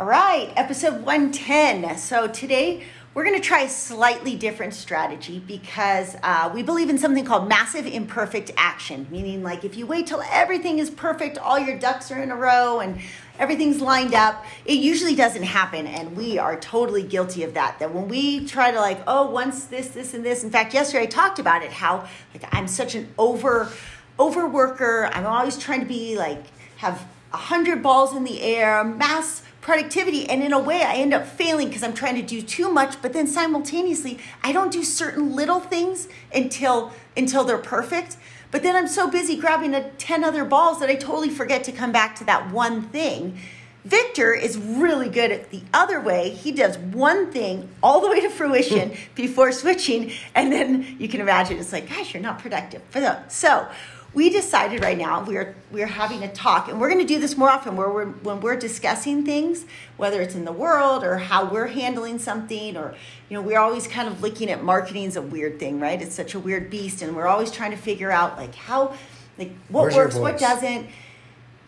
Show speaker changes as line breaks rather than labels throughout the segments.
All right, episode 110. So today we're going to try a slightly different strategy because uh, we believe in something called massive imperfect action, meaning like if you wait till everything is perfect, all your ducks are in a row and everything's lined up, it usually doesn't happen. And we are totally guilty of that. That when we try to like, oh, once this, this, and this. In fact, yesterday I talked about it how like I'm such an over overworker. I'm always trying to be like have a hundred balls in the air, mass productivity and in a way i end up failing because i'm trying to do too much but then simultaneously i don't do certain little things until until they're perfect. But then i'm so busy grabbing a 10 other balls that i totally forget to come back to that one thing. Victor is really good at the other way. He does one thing all the way to fruition before switching and then you can imagine it's like gosh you're not productive. Uh, so we decided right now we're we're having a talk and we're going to do this more often where we're when we're discussing things whether it's in the world or how we're handling something or you know we're always kind of looking at marketing as a weird thing right? It's such a weird beast and we're always trying to figure out like how like what
Where's
works what doesn't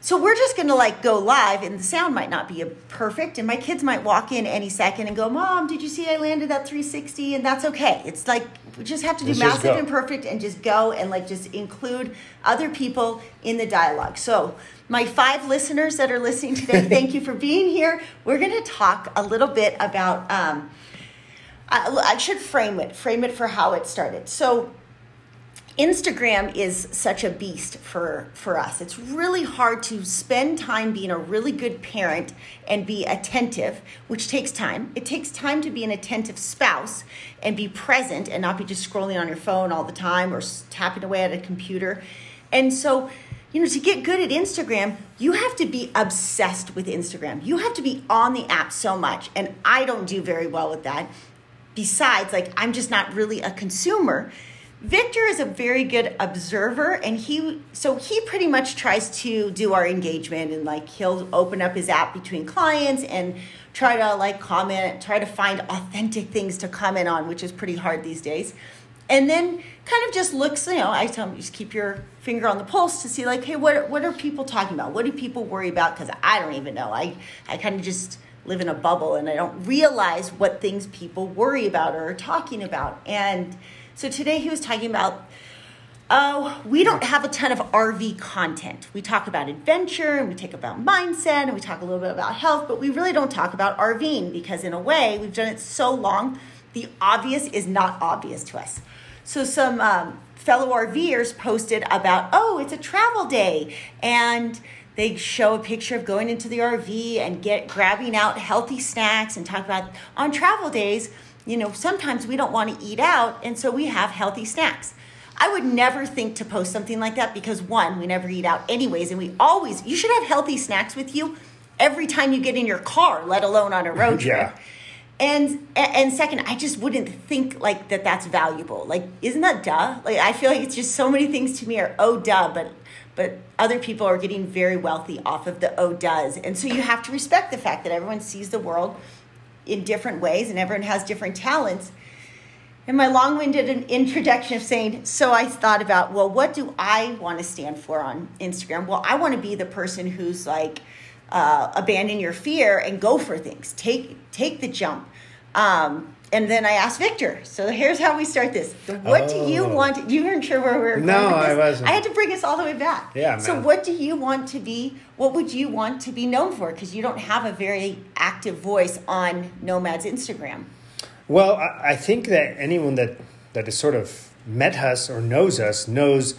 so we're just going to like go live and the sound might not be a perfect and my kids might walk in any second and go mom did you see i landed that 360 and that's okay. It's like we just have to do
Let's
massive and perfect and just go and like just include other people in the dialogue. So my five listeners that are listening today thank you for being here. We're going to talk a little bit about um, I, I should frame it frame it for how it started. So Instagram is such a beast for for us. It's really hard to spend time being a really good parent and be attentive, which takes time. It takes time to be an attentive spouse and be present and not be just scrolling on your phone all the time or tapping away at a computer. And so, you know, to get good at Instagram, you have to be obsessed with Instagram. You have to be on the app so much, and I don't do very well with that besides like i'm just not really a consumer victor is a very good observer and he so he pretty much tries to do our engagement and like he'll open up his app between clients and try to like comment try to find authentic things to comment on which is pretty hard these days. And then kind of just looks you know i tell him just keep your finger on the pulse to see like hey what, what are people talking about? What do people worry about? Because i don't even know. I, I kind of just live in a bubble and i don't realize what things people worry about or are talking about. And so today he was talking about Oh, we don't have a ton of RV content. We talk about adventure and we talk about mindset and we talk a little bit about health, but we really don't talk about RVing because, in a way, we've done it so long, the obvious is not obvious to us. So, some um, fellow RVers posted about, oh, it's a travel day, and they show a picture of going into the RV and get grabbing out healthy snacks and talk about on travel days. You know, sometimes we don't want to eat out, and so we have healthy snacks. I would never think to post something like that because one, we never eat out anyways, and we always you should have healthy snacks with you every time you get in your car, let alone on a road trip.
Yeah.
And and second, I just wouldn't think like that. That's valuable. Like, isn't that duh? Like, I feel like it's just so many things to me are oh duh, but but other people are getting very wealthy off of the oh does, and so you have to respect the fact that everyone sees the world in different ways and everyone has different talents. And my long winded introduction of saying, so I thought about, well, what do I want to stand for on Instagram? Well, I want to be the person who's like, uh, abandon your fear and go for things. Take take the jump. Um, and then I asked Victor. So here's how we start this. What do you
Oh.
want? You weren't sure where we were going.
No, I wasn't.
I had to bring us all the way back.
Yeah,
So what do you want to be? What would you want to be known for? Because you don't have a very active voice on Nomad's Instagram.
Well, I, I think that anyone that, that has sort of met us or knows us knows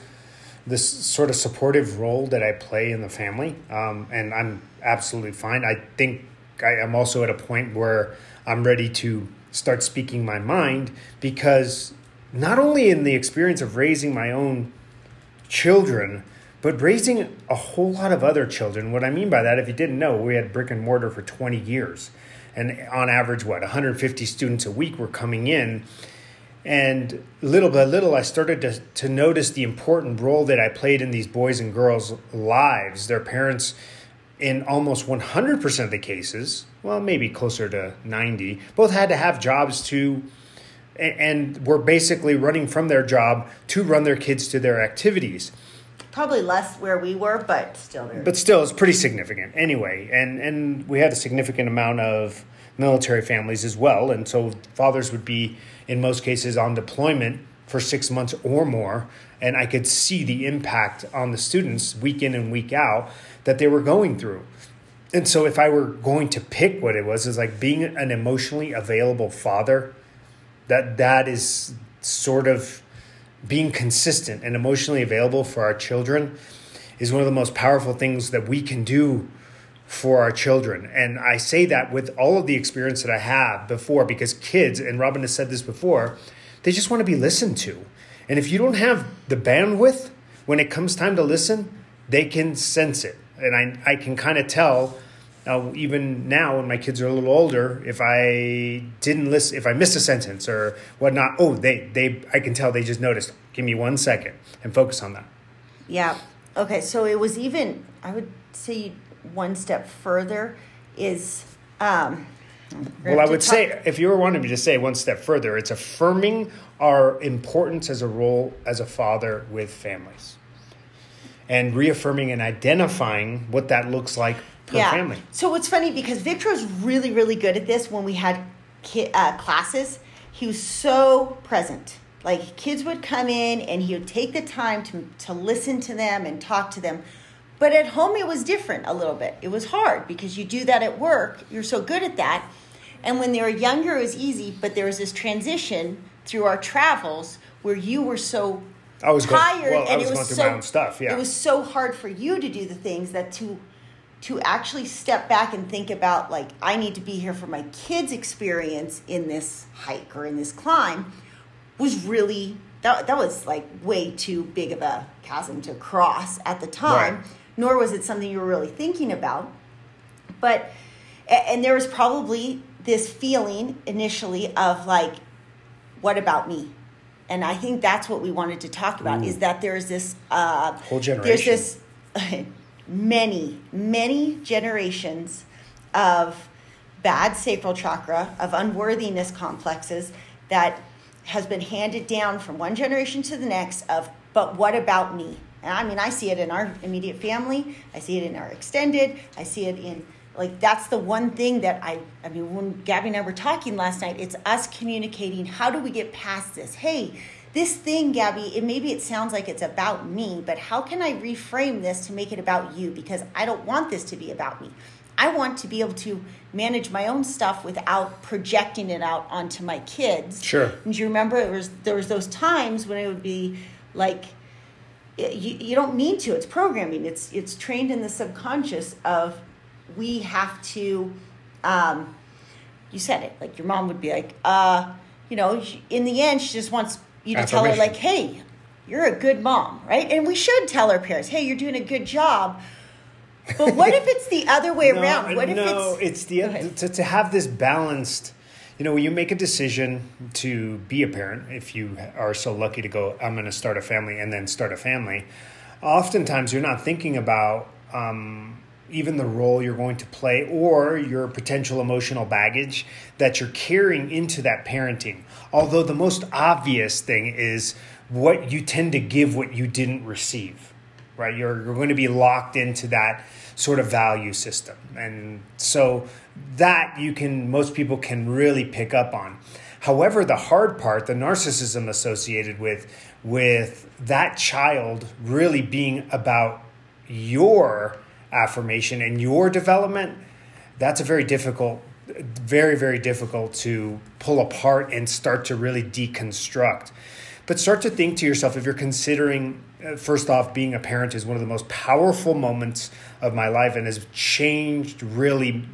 this sort of supportive role that I play in the family. Um, and I'm absolutely fine. I think I am also at a point where I'm ready to start speaking my mind because not only in the experience of raising my own children, but raising a whole lot of other children. What I mean by that, if you didn't know, we had brick and mortar for 20 years. And on average, what, 150 students a week were coming in. And little by little, I started to, to notice the important role that I played in these boys and girls' lives. Their parents, in almost 100% of the cases, well, maybe closer to 90, both had to have jobs to and were basically running from their job to run their kids to their activities.
probably less where we were, but still there.
but still, it's pretty significant anyway. And and we had a significant amount of military families as well, and so fathers would be in most cases on deployment for six months or more, and I could see the impact on the students week in and week out that they were going through. And so, if I were going to pick what it was, is like being an emotionally available father. That that is sort of being consistent and emotionally available for our children is one of the most powerful things that we can do for our children. And I say that with all of the experience that I have before because kids, and Robin has said this before, they just want to be listened to. And if you don't have the bandwidth when it comes time to listen, they can sense it. And I, I can kind of tell now, even now, when my kids are a little older, if I didn't listen, if I missed a sentence or whatnot, oh, they, they, I can tell they just noticed. Give me one second and focus on that.
Yeah. Okay. So it was even, I would say, one step further is. Um,
well, I would talk- say, if you were wanting me to say one step further, it's affirming our importance as a role as a father with families and reaffirming and identifying what that looks like per yeah. family.
So it's funny because Victor was really really good at this when we had ki- uh, classes. He was so present. Like kids would come in and he would take the time to to listen to them and talk to them. But at home it was different a little bit. It was hard because you do that at work. You're so good at that. And when they were younger it was easy, but there was this transition through our travels where you were so
I was
tired
going, well,
and
was
it was
so,
stuff,
yeah.
It was so hard for you to do the things that to to actually step back and think about like I need to be here for my kids' experience in this hike or in this climb was really that, that was like way too big of a chasm to cross at the time right. nor was it something you were really thinking about but and there was probably this feeling initially of like what about me and i think that's what we wanted to talk about is that there's this uh,
whole generation
there's this many, many generations of bad sacral chakra, of unworthiness complexes that has been handed down from one generation to the next of, but what about me? And I mean, I see it in our immediate family, I see it in our extended, I see it in like that's the one thing that I I mean when Gabby and I were talking last night, it's us communicating how do we get past this? Hey, this thing, Gabby, it maybe it sounds like it's about me, but how can I reframe this to make it about you? Because I don't want this to be about me. I want to be able to manage my own stuff without projecting it out onto my kids.
Sure.
And you remember it was there was those times when it would be like you, you don't mean to. It's programming. It's it's trained in the subconscious of we have to. Um, you said it like your mom would be like, uh, you know, in the end, she just wants you to tell her like, hey, you're a good mom, right? And we should tell our parents, hey, you're doing a good job. But what if it's the other way
no,
around? What if
no, it's, it's the to, to have this balanced. You know, when you make a decision to be a parent, if you are so lucky to go, I'm going to start a family and then start a family. Oftentimes, you're not thinking about um, even the role you're going to play or your potential emotional baggage that you're carrying into that parenting. Although the most obvious thing is what you tend to give what you didn't receive, right? You're, you're going to be locked into that sort of value system. And so that you can, most people can really pick up on. However, the hard part, the narcissism associated with, with that child really being about your affirmation and your development, that's a very difficult, very, very difficult to pull apart and start to really deconstruct. But start to think to yourself if you're considering, uh, first off, being a parent is one of the most powerful moments of my life and has changed really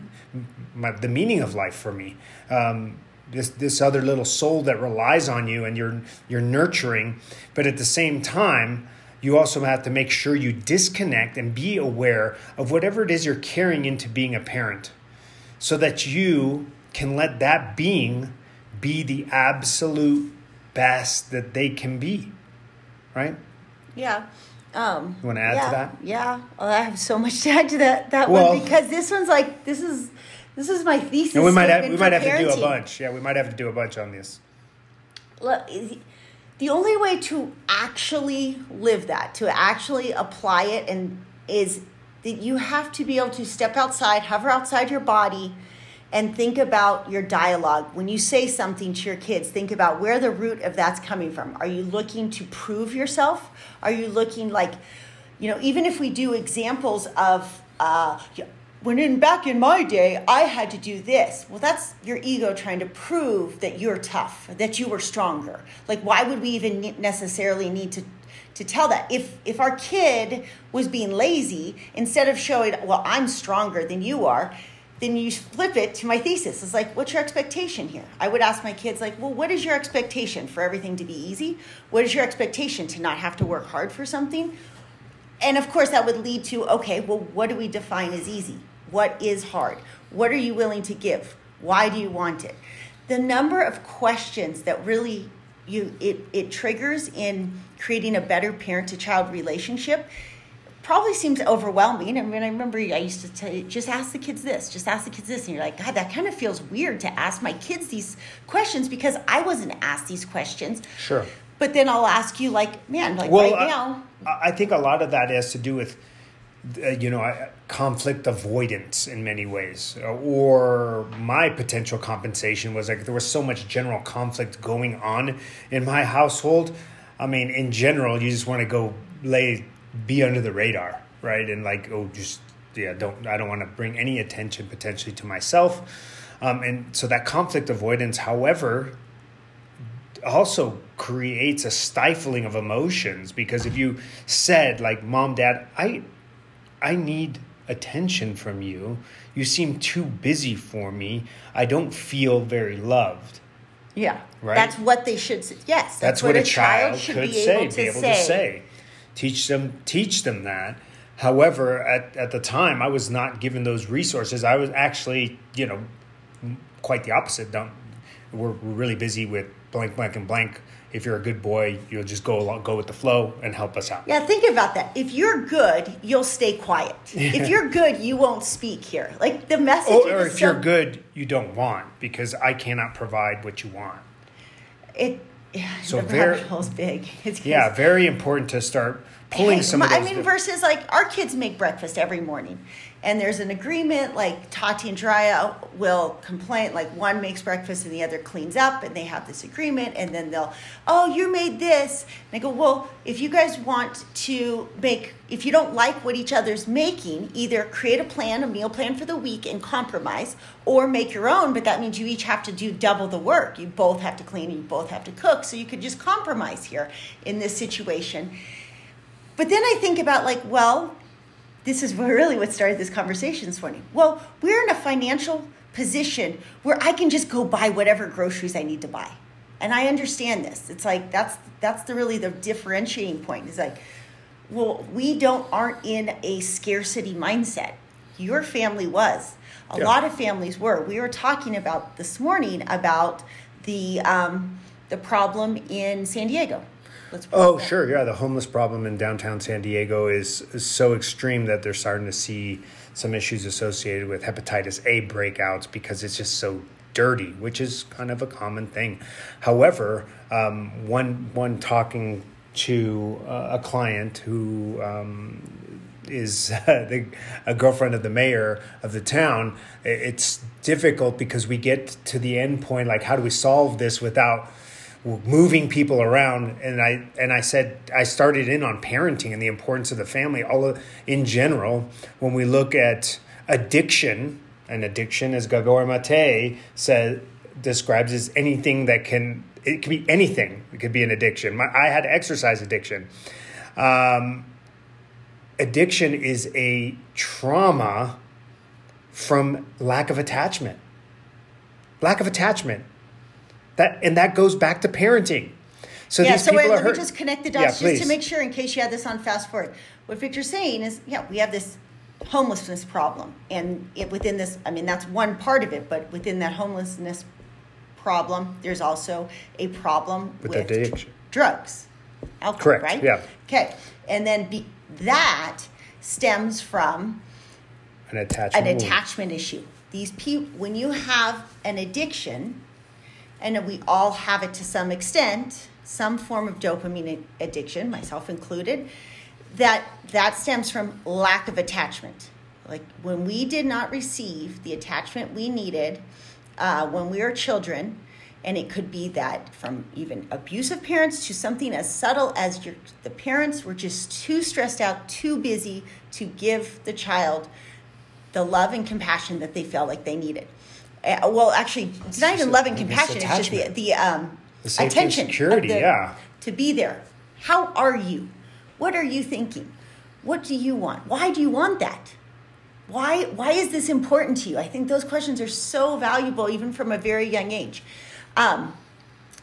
my, the meaning of life for me. Um, this this other little soul that relies on you and you're you're nurturing, but at the same time, you also have to make sure you disconnect and be aware of whatever it is you're carrying into being a parent so that you can let that being be the absolute best that they can be. Right?
Yeah. Um,
you want to add
yeah,
to that?
Yeah. Well, I have so much to add to that that well, one because this one's like this is this is my thesis.
And we might have we might have to do a bunch. Yeah, we might have to do a bunch on this.
Look, the only way to actually live that, to actually apply it, and is that you have to be able to step outside, hover outside your body, and think about your dialogue. When you say something to your kids, think about where the root of that's coming from. Are you looking to prove yourself? Are you looking like, you know, even if we do examples of, uh, when in back in my day i had to do this. Well that's your ego trying to prove that you're tough that you were stronger. Like why would we even necessarily need to to tell that? If if our kid was being lazy instead of showing well i'm stronger than you are then you flip it to my thesis. It's like what's your expectation here? I would ask my kids like well what is your expectation for everything to be easy? What is your expectation to not have to work hard for something? And of course that would lead to okay well what do we define as easy what is hard? What are you willing to give? Why do you want it? The number of questions that really you it, it triggers in creating a better parent to child relationship probably seems overwhelming. I mean, I remember I used to tell you, just ask the kids this, just ask the kids this. And you're like, God, that kind of feels weird to ask my kids these questions because I wasn't asked these questions.
Sure.
But then I'll ask you, like, man, like
well,
right
I,
now.
I think a lot of that has to do with you know, conflict avoidance in many ways. Uh, or my potential compensation was like there was so much general conflict going on in my household. I mean, in general, you just want to go lay, be under the radar, right? And like, oh, just, yeah, don't, I don't want to bring any attention potentially to myself. Um, and so that conflict avoidance, however, also creates a stifling of emotions because if you said like mom dad i I need attention from you. You seem too busy for me. I don't feel very loved.
Yeah.
Right?
That's what they should say. Yes.
That's, that's what, what, a child,
child
could
be
say,
able,
be able
say.
to say. Teach them teach them that. However, at, at the time I was not given those resources. I was actually, you know, quite the opposite. Don't we're, we're really busy with blank blank and blank if you're a good boy, you'll just go along, go with the flow and help us out.
Yeah, think about that. If you're good, you'll stay quiet. if you're good, you won't speak here. Like the message.
Oh, or if so, you're good, you don't want because I cannot provide what you want.
It. So the very big. It's,
yeah, very important to start pulling some.
I mean, versus like our kids make breakfast every morning and there's an agreement like tati and Jiraiya will complain like one makes breakfast and the other cleans up and they have this agreement and then they'll oh you made this. And i go well if you guys want to make if you don't like what each other's making either create a plan a meal plan for the week and compromise or make your own but that means you each have to do double the work. You both have to clean and you both have to cook so you could just compromise here in this situation. But then i think about like well this is really what started this conversation this morning. Well, we're in a financial position where I can just go buy whatever groceries I need to buy. And I understand this. It's like that's that's the really the differentiating point. Is like, well, we don't aren't in a scarcity mindset. Your family was. A yeah. lot of families were. We were talking about this morning about the um, the problem in San Diego
oh, sure. Yeah. The homeless problem in downtown San Diego is, is so extreme that they're starting to see some issues associated with hepatitis A breakouts because it's just so dirty, which is kind of a common thing. However, um, one, one talking to uh, a client who um, is the, a girlfriend of the mayor of the town, it's difficult because we get to the end point like, how do we solve this without moving people around and i and i said i started in on parenting and the importance of the family all of, in general. When we look at addiction and addiction as gabor mate said describes as anything that can it could be anything. It could be an addiction. My, i had exercise addiction. Um, addiction is a trauma from lack of attachment. Lack of attachment that and that goes back to parenting. So
yeah,
these
so
people
wait, let
hurt.
me just connect the dots yeah, just to make sure in case you had this on fast forward. What Victor's saying is, yeah, we have this homelessness problem, and it, within this, I mean, that's one part of it, but within that homelessness problem, there's also a problem with, with addiction. drugs, alcohol,
Correct.
right?
Yeah.
Okay, and then be, that stems from
an attachment
an attachment issue. These people, when you have an addiction, and we all have it to some extent. some form of dopamine addiction, myself included, that that stems from lack of attachment. Like when we did not receive the attachment we needed uh, when we were children, and it could be that from even abusive parents to something as subtle as your, the parents were just too stressed out, too busy to give the child the love and compassion that they felt like they needed. Uh, well, actually, it's not even love and compassion. It's just the the, um,
The
attention,
security,
the-
yeah.
to be there. How are you? What are you thinking? What do you want? Why do you want that? Why why is this important to you? I think those questions are so valuable, even from a very young age. Um,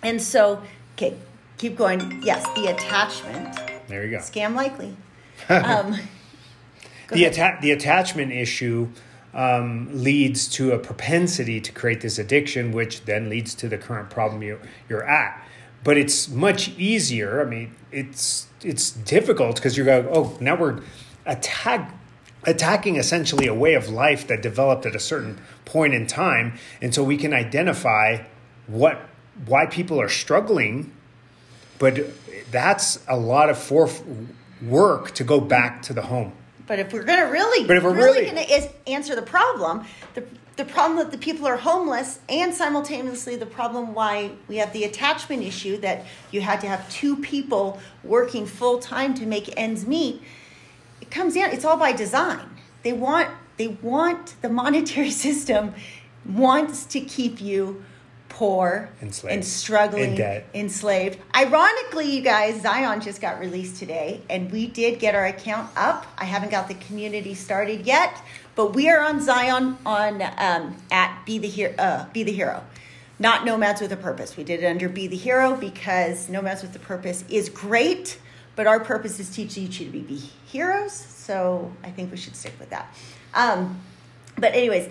and so, okay, keep going. Yes, the attachment
There you go.
scam likely. Um, go
the, atta- the attachment issue um, leads to a propensity to create this addiction, which then leads to the current problem you, you're at. But it's much easier. I mean, it's it's difficult because you're going, oh, now we're attack, attacking essentially a way of life that developed at a certain point in time, and so we can identify what why people are struggling but that's a lot of for work to go back to the home.
But if we're going to really,
But if we're
really,
really-
going to answer the problem, the, the problem that the people are homeless, and simultaneously the problem why we have the attachment issue that you had to have two people working full time to make ends meet, it comes down. It's all by design. They want they want the monetary system wants to keep you poor
Enslaved.
and struggling
In debt.
enslaved. Ironically, you guys, Zion just got released today, and we did get our account up. I haven't got the community started yet, but we are on Zion on um, at Be the Hero. Uh, Be the Hero. Not Nomads with a Purpose. We did it under Be the Hero because Nomads with a Purpose is great, but our purpose is teaching you to be, be heroes. So I think we should stick with that. Um, but anyways,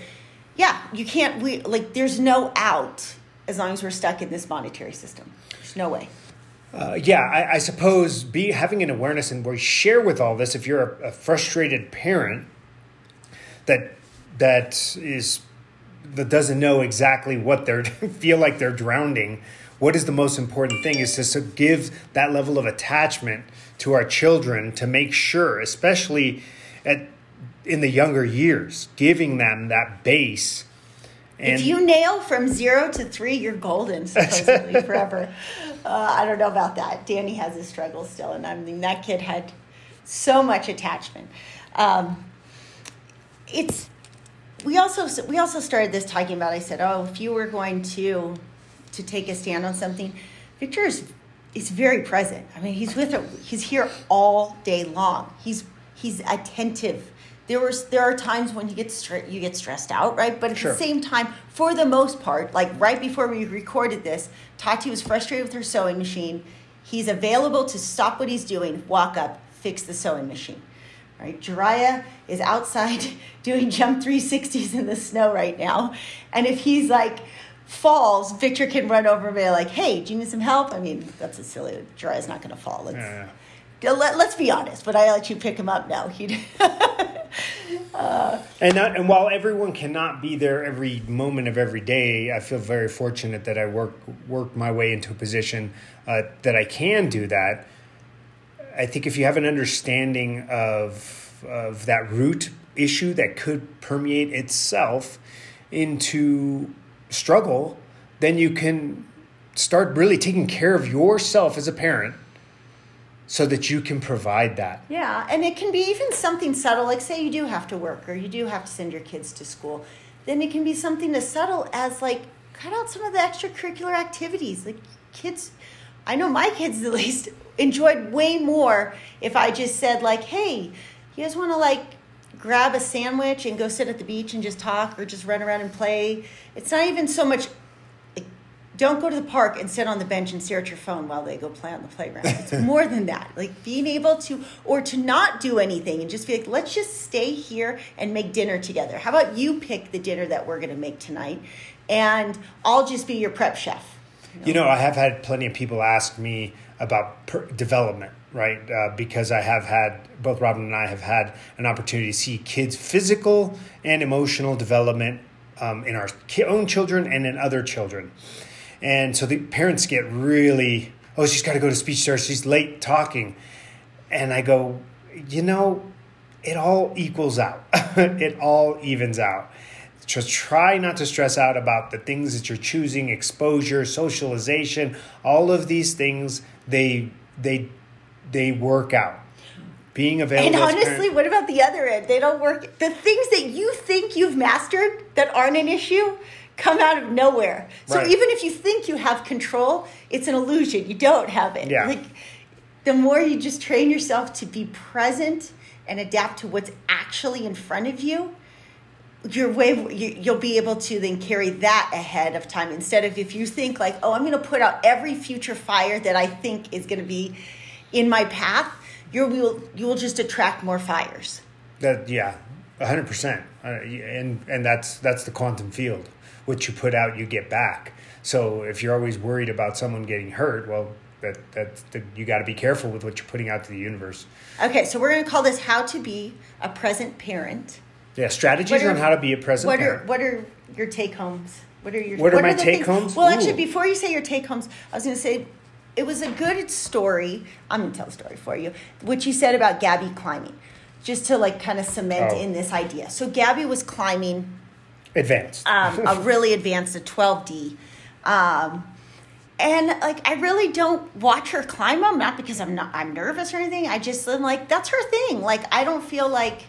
yeah, you can't. We like. There's no out as long as we're stuck in this monetary system. There's no way.
Uh, yeah, I, I suppose be having an awareness and we share with all this. If you're a, a frustrated parent that that is that doesn't know exactly what they're feel like they're drowning, what is the most important thing is to so give that level of attachment to our children to make sure, especially at in the younger years, giving them that base. And
if you nail from zero to three, you're golden, supposedly forever. Uh, I don't know about that. Danny has his struggles still, and I mean that kid had so much attachment. Um, it's we also we also started this talking about. I said, oh, if you were going to to take a stand on something, Victor is is very present. I mean, he's with her. He's here all day long. He's he's attentive. There was there are times when you get stre- you get stressed out, right? But at
Sure.
the same time, for the most part, like right before we recorded this, Tati was frustrated with her sewing machine. He's available to stop what he's doing, walk up, fix the sewing machine. Right? Jiraiya is outside doing jump 360s in the snow right now. And if he's like falls, Victor can run over and be like, hey, do you need some help? I mean, that's a silly, Jiraiya's not going to fall. Let's,
Yeah.
let, let's be honest, but I let you pick him up now.
And that, and while everyone cannot be there every moment of every day, I feel very fortunate that I work work my way into a position uh, that I can do that. I think if you have an understanding of of that root issue that could permeate itself into struggle, then you can start really taking care of yourself as a parent so that you can provide that.
Yeah, and it can be even something subtle, like say you do have to work or you do have to send your kids to school. Then it can be something as subtle as like cut out some of the extracurricular activities. Like kids, I know my kids at least enjoyed way more if I just said like, "Hey, you guys want to like grab a sandwich and go sit at the beach and just talk or just run around and play?" It's not even so much don't go to the park and sit on the bench and stare at your phone while they go play on the playground. It's more than that. Like being able to, or to not do anything and just be like, let's just stay here and make dinner together. How about you pick the dinner that we're going to make tonight, and I'll just be your prep chef.
You know, I have had plenty of people ask me about per- development, right? Uh, because I have had, both Robin and I have had an opportunity to see kids' physical and emotional development um, in our own children and in other children. And so the parents get really oh, she's got to go to speech therapy. She's late talking. And I go, you know, it all equals out. it all evens out. Just try not to stress out about the things that you're choosing, exposure, socialization, all of these things, they they they work out. Being available.
And honestly, what about the other end? They don't work. The things that you think you've mastered that aren't an issue come out of nowhere. So
Right.
even if you think you have control, it's an illusion. You don't have it.
Yeah.
Like the more you just train yourself to be present and adapt to what's actually in front of you, your way you, you'll be able to then carry that ahead of time instead of if you think like oh i'm going to put out every future fire that i think is going to be in my path you will you will just attract more fires
That yeah, hundred percent, uh, and and that's that's the quantum field. What you put out, you get back. So if you're always worried about someone getting hurt, well, that that, that you got to be careful with what you're putting out to the universe.
okay so we're going to call this how to be a present parent
Yeah, strategies
are-
on how to be a present
what
parent.
are what are your take homes what are your
What are my
the things-
take-homes?
well actually before you say your take homes i was going to say it was a good story i'm going to tell a story for you what you said about gabby climbing just to like kind of cement
Oh.
in this idea so gabby was climbing
Advanced.
um, a really advanced, a 12D. Um, and like, I really don't watch her climb them, not because I'm not, I'm nervous or anything. I just am like, that's her thing. Like, I don't feel like,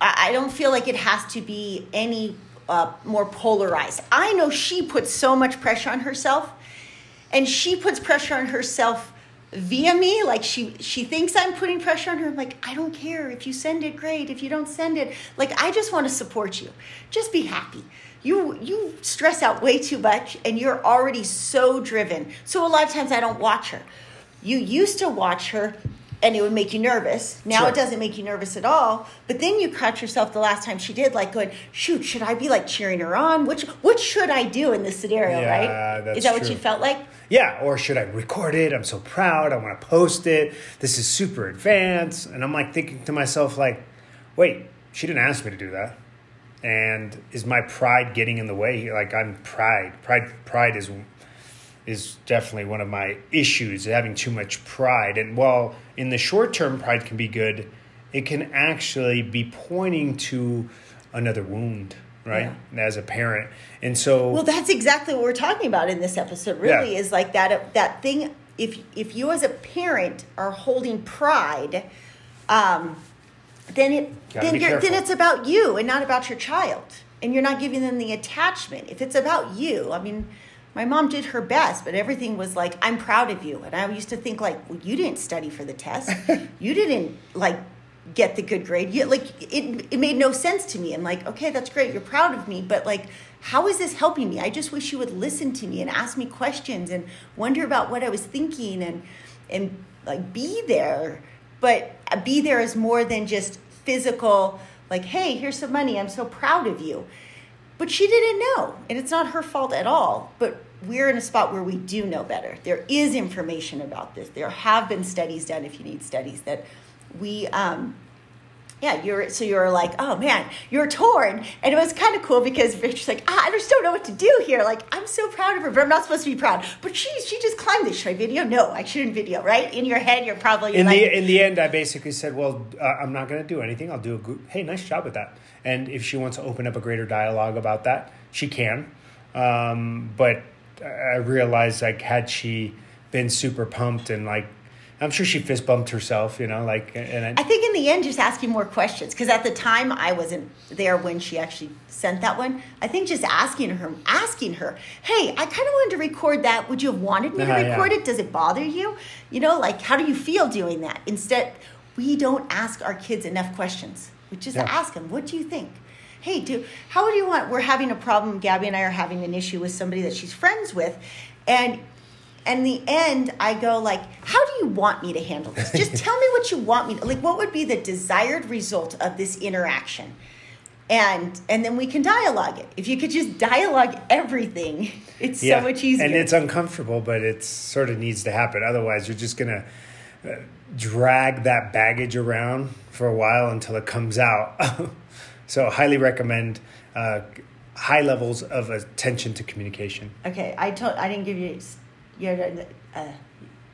I, I don't feel like it has to be any uh, more polarized. I know she puts so much pressure on herself and she puts pressure on herself via me like she she thinks i'm putting pressure on her i'm like i don't care. If you send it great. If you don't send it like i just want to support you. Just be happy. You you stress out way too much and you're already so driven. So a lot of times i don't watch her. You used to watch her and it would make you nervous now
Sure.
it doesn't make you nervous at all but then you caught yourself the last time she did like going shoot should i be like cheering her on which what should i do in this scenario
Yeah,
right is that what you felt like
Yeah, or should I record it? I'm so proud. I want to post it. This is super advanced. And I'm like thinking to myself, like, wait, she didn't ask me to do that. And is my pride getting in the way? Here? Like I'm pride. Pride pride is is definitely one of my issues, having too much pride. And while in the short term pride can be good, it can actually be pointing to another wound, right? As a parent. And so
Well, that's exactly what we're talking about in this episode. Really,
Yeah.
is like that that thing. If if you as a parent are holding pride, um, then it then you're, then it's about you and not about your child, and you're not giving them the attachment. If it's about you, I mean. My mom did her best, but everything was like, "I'm proud of you." And I used to think like, "Well, you didn't study for the test. you didn't like get the good grade. You, like it, it made no sense to me. I'm like, okay, that's great. You're proud of me, but like, how is this helping me? I just wish you would listen to me and ask me questions and wonder about what I was thinking and and like be there. But uh, be there is more than just physical. Like, hey, here's some money. I'm so proud of you. But she didn't know, and it's not her fault at all. But we're in a spot where we do know better. There is information about this. There have been studies done, if you need studies, that we, um, yeah, you're so you're like, oh man, you're torn, and it was kind of cool because Rachel's like, ah, I just don't know what to do here. Like, I'm so proud of her, but I'm not supposed to be proud. But she, she just climbed this. Should I video? No, I shouldn't video. Right in your head, you're probably
in
like,
the in the end, I basically said, "Well, uh, I'm not going to do anything. I'll do a good. Hey, nice job with that." And if she wants to open up a greater dialogue about that, she can. Um, but I realized, like, had she been super pumped and like, I'm sure she fist bumped herself, you know, like, and I,
I think in the end, just asking more questions because at the time I wasn't there when she actually sent that one. I think just asking her, asking her, "Hey, I kind of wanted to record that. Would you have wanted me to
Uh-huh, yeah.
record it? Does it bother you? You know, like how do you feel doing that?" Instead, we don't ask our kids enough questions. We just
Yeah.
ask them, "What do you think?" Hey, do how do you want? We're having a problem. Gabby and I are having an issue with somebody that she's friends with, and and in the end i go like how do you want me to handle this just tell me what you want me to like what would be the desired result of this interaction and and then we can dialogue it if you could just dialogue everything it's so much easier
And it's uncomfortable, but it sort of needs to happen. Otherwise, you're just going to uh, drag that baggage around for a while until it comes out. so, highly recommend uh, high levels of attention to communication.
okay i told i didn't give you uh,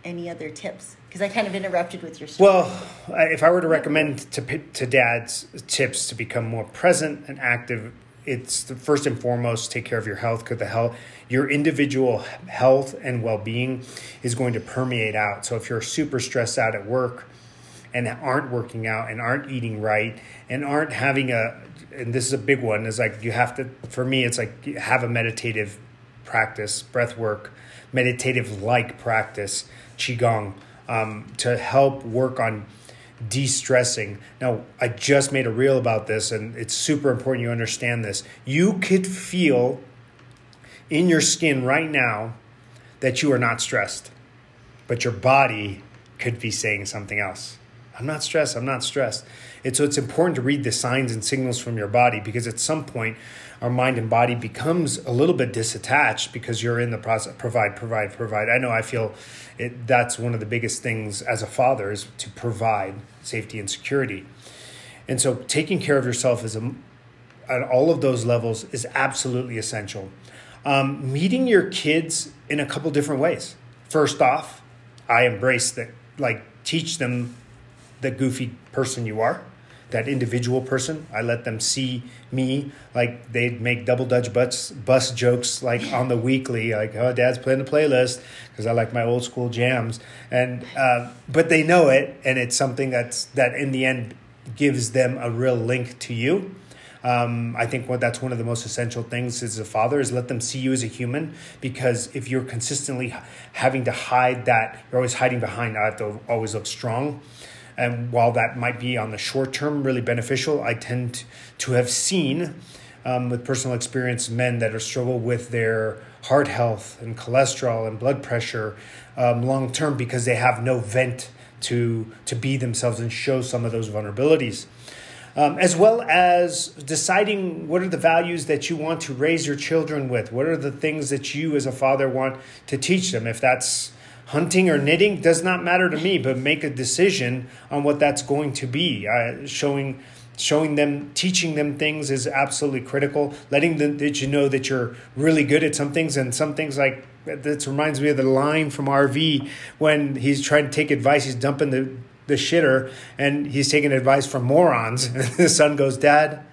any other tips? Because I kind of interrupted with your story.
Well, if I were to recommend to to dads tips to become more present and active, it's the first and foremost take care of your health because the health your individual health and well-being is going to permeate out. So if you're super stressed out at work and aren't working out and aren't eating right and aren't having a and this is a big one is like you have to for me it's like have a meditative practice breath work meditative like practice qigong um, to help work on de-stressing. Now i just made a reel about this and it's super important you understand this. You could feel in your skin right now that you are not stressed but your body could be saying something else i'm not stressed i'm not stressed. And so it's important to read the signs and signals from your body because at some point our mind and body becomes a little bit disattached because you're in the process provide provide provide. I know i feel it that's one of the biggest things as a father is to provide safety and security. And so taking care of yourself is a, at all of those levels is absolutely essential. Um, meeting your kids in a couple different ways. First off i embrace that like teach them the goofy person you are that individual person. I let them see me like they'd make double dutch bus bus jokes like on the weekly, like oh dad's playing the playlist because I like my old school jams, and uh, but they know it, and it's something that's that in the end gives them a real link to you. Um, I think what that's one of the most essential things as a father is let them see you as a human because if you're consistently having to hide that, you're always hiding behind. I have to always look strong and while that might be on the short term really beneficial, I tend to have seen um, with personal experience men that are struggle with their heart health and cholesterol and blood pressure um, long term because they have no vent to to be themselves and show some of those vulnerabilities. Um, as well as deciding what are the values that you want to raise your children with. What are the things that you, as a father, want to teach them? If that's hunting or knitting does not matter to me but make a decision on what that's going to be uh, showing showing them teaching them things is absolutely critical letting them that you know that you're really good at some things and some things like this reminds me of the line from rv when he's trying to take advice he's dumping the the shitter and he's taking advice from morons and the son goes dad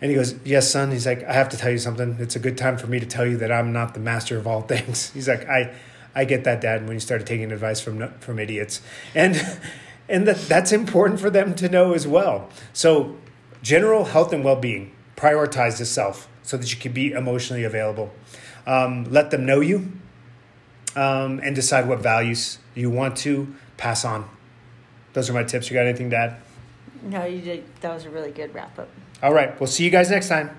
and he goes, Yes, son. He's like, I have to tell you something. It's a good time for me to tell you that I'm not the master of all things. He's like, I, I get that, Dad, when you started taking advice from from idiots, and and that that's important for them to know as well. So, general health and well being. Prioritize the self so that you can be emotionally available. Um, let them know you, um, and decide what values you want to pass on. Those are my tips. You got anything to add?
No, you did. That was a really good wrap up.
All right. We'll see you guys next time.